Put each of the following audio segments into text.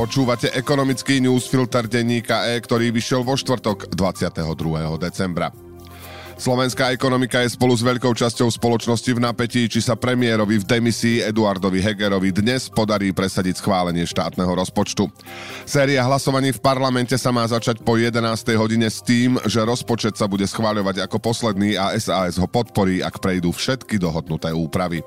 Počúvate ekonomický newsfilter denníka E, ktorý vyšiel vo štvrtok 22. decembra. Slovenská ekonomika je spolu s veľkou časťou spoločnosti v napätí, či sa premiérovi v demisii Eduardovi Hegerovi dnes podarí presadiť schválenie štátneho rozpočtu. Séria hlasovaní v parlamente sa má začať po 11. hodine s tým, že rozpočet sa bude schváľovať ako posledný a SAS ho podporí, ak prejdú všetky dohodnuté úpravy.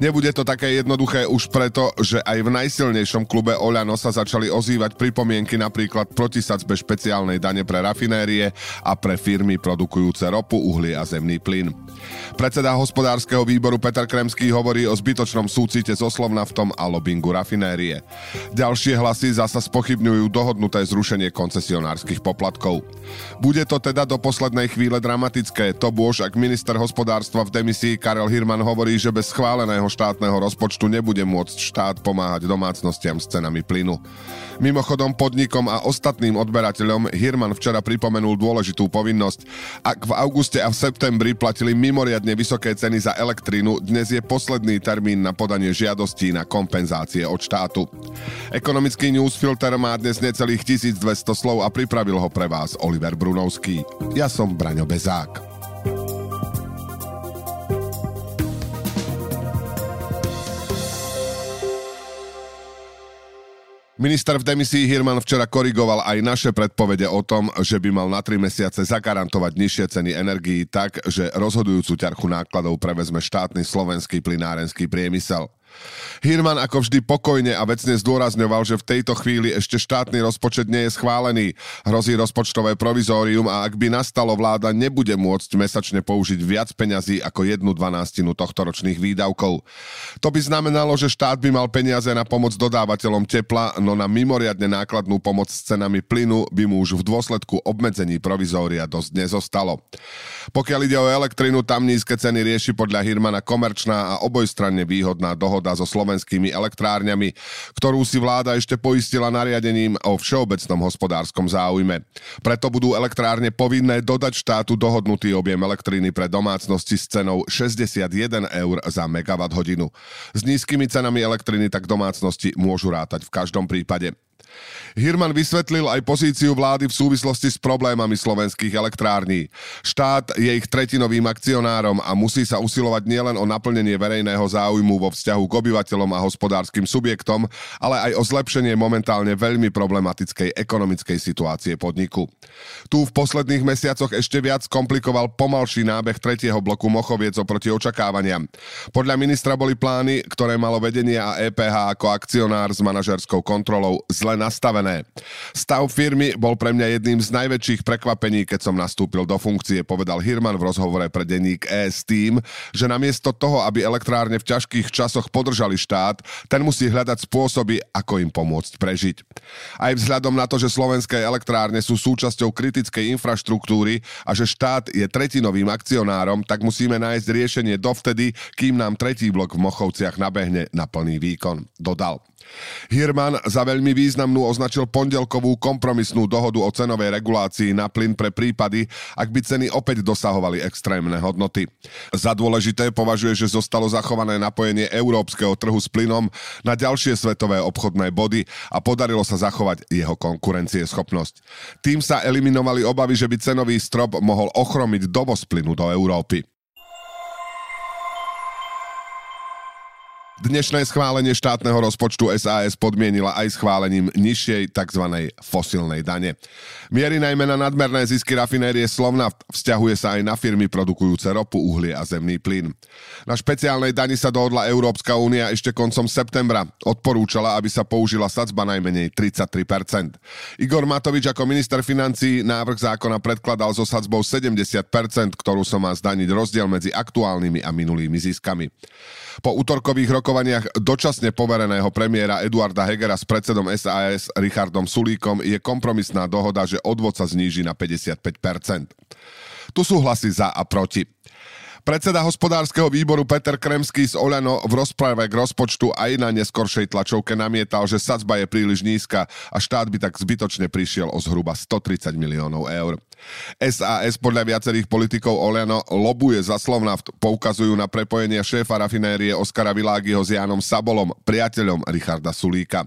Nebude to také jednoduché už preto, že aj v najsilnejšom klube Oľano sa začali ozývať pripomienky napríklad proti sadzbe špeciálnej dane pre rafinérie a pre firmy produkujúce ropu ropu, uhlie a zemný plyn. Predseda hospodárskeho výboru Peter Kremský hovorí o zbytočnom súcite so Slovnaftom a lobingu rafinérie. Ďalšie hlasy zasa spochybňujú dohodnuté zrušenie koncesionárskych poplatkov. Bude to teda do poslednej chvíle dramatické, to bôž, ak minister hospodárstva v demisii Karel Hirman hovorí, že bez schváleného štátneho rozpočtu nebude môcť štát pomáhať domácnostiam s cenami plynu. Mimochodom podnikom a ostatným odberateľom Hirman včera pripomenul dôležitú povinnosť. Ak v auguste a v septembri platili mimoriadne vysoké ceny za elektrínu, dnes je posledný termín na podanie žiadostí na kompenzácie od štátu. Ekonomický newsfilter má dnes necelých 1200 slov a pripravil ho pre vás Oliver Brunovský. Ja som Braňo Bezák. Minister v demisii Hirman včera korigoval aj naše predpovede o tom, že by mal na 3 mesiace zagarantovať nižšie ceny energií tak, že rozhodujúcu ťarchu nákladov prevezme štátny slovenský plinárenský priemysel. Hirman ako vždy pokojne a vecne zdôrazňoval, že v tejto chvíli ešte štátny rozpočet nie je schválený. Hrozí rozpočtové provizórium a ak by nastalo, vláda nebude môcť mesačne použiť viac peňazí ako jednu dvanástinu tohto ročných výdavkov. To by znamenalo, že štát by mal peniaze na pomoc dodávateľom tepla, no na mimoriadne nákladnú pomoc s cenami plynu by mu už v dôsledku obmedzení provizória dosť nezostalo. Pokiaľ ide o elektrinu, tam nízke ceny rieši podľa Hirmana komerčná a obojstranne výhodná dohoda dohoda so slovenskými elektrárňami, ktorú si vláda ešte poistila nariadením o všeobecnom hospodárskom záujme. Preto budú elektrárne povinné dodať štátu dohodnutý objem elektriny pre domácnosti s cenou 61 eur za megawatt hodinu. S nízkymi cenami elektriny tak domácnosti môžu rátať v každom prípade. Hirman vysvetlil aj pozíciu vlády v súvislosti s problémami slovenských elektrární. Štát je ich tretinovým akcionárom a musí sa usilovať nielen o naplnenie verejného záujmu vo vzťahu k obyvateľom a hospodárskym subjektom, ale aj o zlepšenie momentálne veľmi problematickej ekonomickej situácie podniku. Tu v posledných mesiacoch ešte viac komplikoval pomalší nábeh tretieho bloku Mochoviec oproti očakávaniam. Podľa ministra boli plány, ktoré malo vedenie a EPH ako akcionár s manažerskou kontrolou zle nastavené. Stav firmy bol pre mňa jedným z najväčších prekvapení, keď som nastúpil do funkcie, povedal Hirman v rozhovore pre denník E s tým, že namiesto toho, aby elektrárne v ťažkých časoch podržali štát, ten musí hľadať spôsoby, ako im pomôcť prežiť. Aj vzhľadom na to, že slovenské elektrárne sú súčasťou kritickej infraštruktúry a že štát je tretinovým akcionárom, tak musíme nájsť riešenie dovtedy, kým nám tretí blok v Mochovciach nabehne na plný výkon, dodal. Hirman za veľmi významnú označil pondelkovú kompromisnú dohodu o cenovej regulácii na plyn pre prípady, ak by ceny opäť dosahovali extrémne hodnoty. Za dôležité považuje, že zostalo zachované napojenie európskeho trhu s plynom na ďalšie svetové obchodné body a podarilo sa zachovať jeho konkurencieschopnosť. Tým sa eliminovali obavy, že by cenový strop mohol ochromiť dovoz plynu do Európy. Dnešné schválenie štátneho rozpočtu SAS podmienila aj schválením nižšej tzv. fosilnej dane. Miery najmä na nadmerné zisky rafinérie Slovnaft vzťahuje sa aj na firmy produkujúce ropu, uhlie a zemný plyn. Na špeciálnej dani sa dohodla Európska únia ešte koncom septembra. Odporúčala, aby sa použila sadzba najmenej 33%. Igor Matovič ako minister financí návrh zákona predkladal so sadzbou 70%, ktorú sa má zdaniť rozdiel medzi aktuálnymi a minulými ziskami. Po útorkových rokovaniach dočasne povereného premiéra Eduarda Hegera s predsedom SAS Richardom Sulíkom je kompromisná dohoda, že odvod sa zníži na 55%. Tu sú hlasy za a proti. Predseda hospodárskeho výboru Peter Kremský z Oľano v rozprave k rozpočtu aj na neskoršej tlačovke namietal, že sadzba je príliš nízka a štát by tak zbytočne prišiel o zhruba 130 miliónov eur. SAS podľa viacerých politikov Oleno lobuje za Slovnaft, poukazujú na prepojenie šéfa rafinérie Oskara Világiho s Jánom Sabolom, priateľom Richarda Sulíka.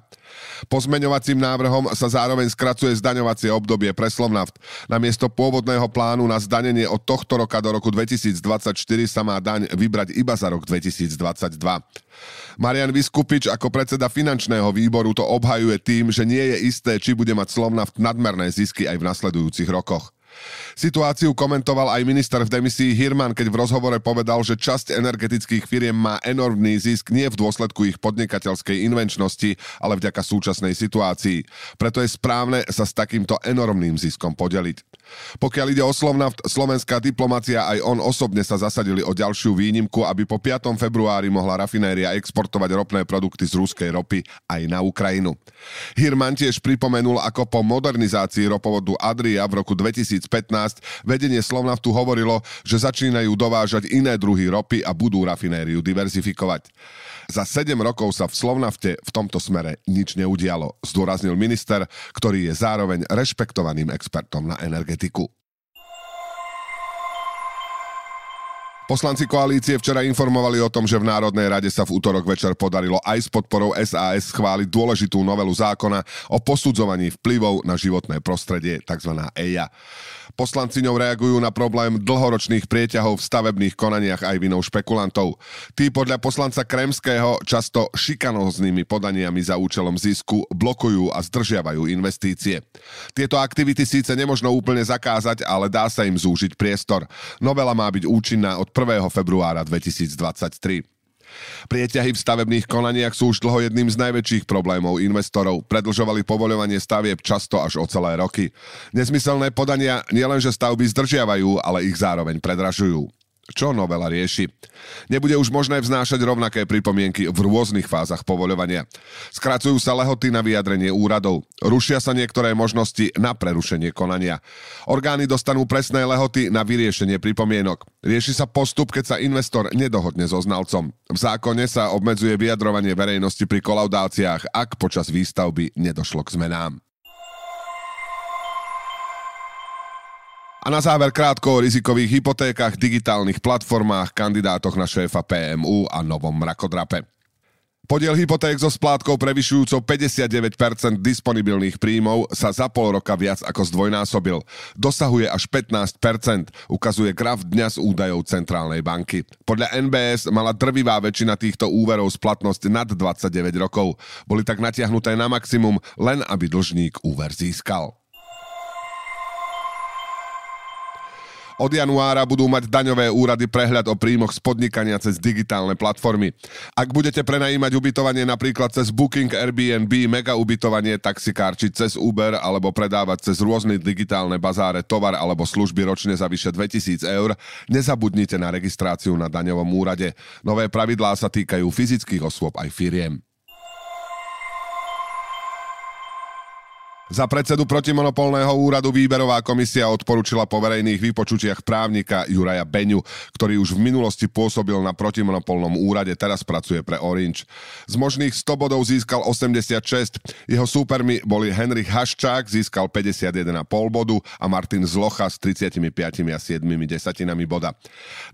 Pozmeňovacím návrhom sa zároveň skracuje zdaňovacie obdobie pre Slovnaft. Namiesto pôvodného plánu na zdanenie od tohto roka do roku 2024 sa má daň vybrať iba za rok 2022. Marian Vyskupič ako predseda finančného výboru to obhajuje tým, že nie je isté, či bude mať Slovnaft nadmerné zisky aj v nasledujúcich rokoch. Situáciu komentoval aj minister v demisii Hirman, keď v rozhovore povedal, že časť energetických firiem má enormný zisk nie v dôsledku ich podnikateľskej invenčnosti, ale vďaka súčasnej situácii. Preto je správne sa s takýmto enormným ziskom podeliť. Pokiaľ ide o Slovnaft, slovenská diplomácia aj on osobne sa zasadili o ďalšiu výnimku, aby po 5. februári mohla rafinéria exportovať ropné produkty z ruskej ropy aj na Ukrajinu. Hirman tiež pripomenul, ako po modernizácii ropovodu Adria v roku 2015 vedenie Slovnaftu hovorilo, že začínajú dovážať iné druhy ropy a budú rafinériu diverzifikovať. Za 7 rokov sa v Slovnafte v tomto smere nič neudialo, zdôraznil minister, ktorý je zároveň rešpektovaným expertom na energetiku. Poslanci koalície včera informovali o tom, že v Národnej rade sa v útorok večer podarilo aj s podporou SAS schváliť dôležitú novelu zákona o posudzovaní vplyvov na životné prostredie, tzv. EIA. Poslanci ňou reagujú na problém dlhoročných prieťahov v stavebných konaniach aj vinou špekulantov. Tí podľa poslanca Kremského často šikanóznymi podaniami za účelom zisku blokujú a zdržiavajú investície. Tieto aktivity síce nemožno úplne zakázať, ale dá sa im zúžiť priestor. Novela má byť účinná od 1. februára 2023. Prieťahy v stavebných konaniach sú už dlho jedným z najväčších problémov investorov. Predlžovali povoľovanie stavieb často až o celé roky. Nezmyselné podania nielenže stavby zdržiavajú, ale ich zároveň predražujú. Čo novela rieši? Nebude už možné vznášať rovnaké pripomienky v rôznych fázach povoľovania. Skracujú sa lehoty na vyjadrenie úradov. Rušia sa niektoré možnosti na prerušenie konania. Orgány dostanú presné lehoty na vyriešenie pripomienok. Rieši sa postup, keď sa investor nedohodne so znalcom. V zákone sa obmedzuje vyjadrovanie verejnosti pri kolaudáciách, ak počas výstavby nedošlo k zmenám. A na záver krátko o rizikových hypotékach, digitálnych platformách, kandidátoch na šéfa PMU a novom mrakodrape. Podiel hypoték so splátkou prevyšujúcou 59% disponibilných príjmov sa za pol roka viac ako zdvojnásobil. Dosahuje až 15%, ukazuje graf dňa z údajov Centrálnej banky. Podľa NBS mala drvivá väčšina týchto úverov splatnosť nad 29 rokov. Boli tak natiahnuté na maximum, len aby dlžník úver získal. Od januára budú mať daňové úrady prehľad o príjmoch z podnikania cez digitálne platformy. Ak budete prenajímať ubytovanie napríklad cez Booking, Airbnb, Mega ubytovanie, taxikár či cez Uber alebo predávať cez rôzne digitálne bazáre tovar alebo služby ročne za vyše 2000 eur, nezabudnite na registráciu na daňovom úrade. Nové pravidlá sa týkajú fyzických osôb aj firiem. Za predsedu protimonopolného úradu výberová komisia odporúčila po verejných vypočutiach právnika Juraja Beňu, ktorý už v minulosti pôsobil na protimonopolnom úrade, teraz pracuje pre Orange. Z možných 100 bodov získal 86, jeho súpermi boli Henrik Haščák, získal 51,5 bodu a Martin Zlocha s 35 a 7 desatinami boda.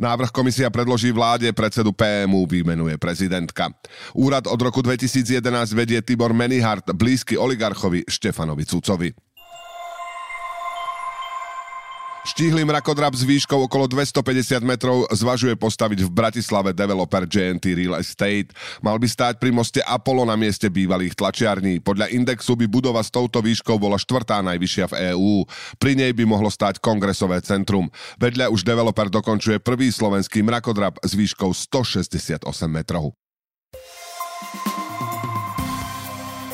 Návrh komisia predloží vláde, predsedu PMU vymenuje prezidentka. Úrad od roku 2011 vedie Tibor Menihart, blízky oligarchovi Štefanovi Cucovi. Štíhly mrakodrap s výškou okolo 250 metrov zvažuje postaviť v Bratislave developer JNT Real Estate. Mal by stáť pri moste Apollo na mieste bývalých tlačiarní. Podľa indexu by budova s touto výškou bola štvrtá najvyššia v EÚ. Pri nej by mohlo stáť kongresové centrum. Vedľa už developer dokončuje prvý slovenský mrakodrap s výškou 168 metrov.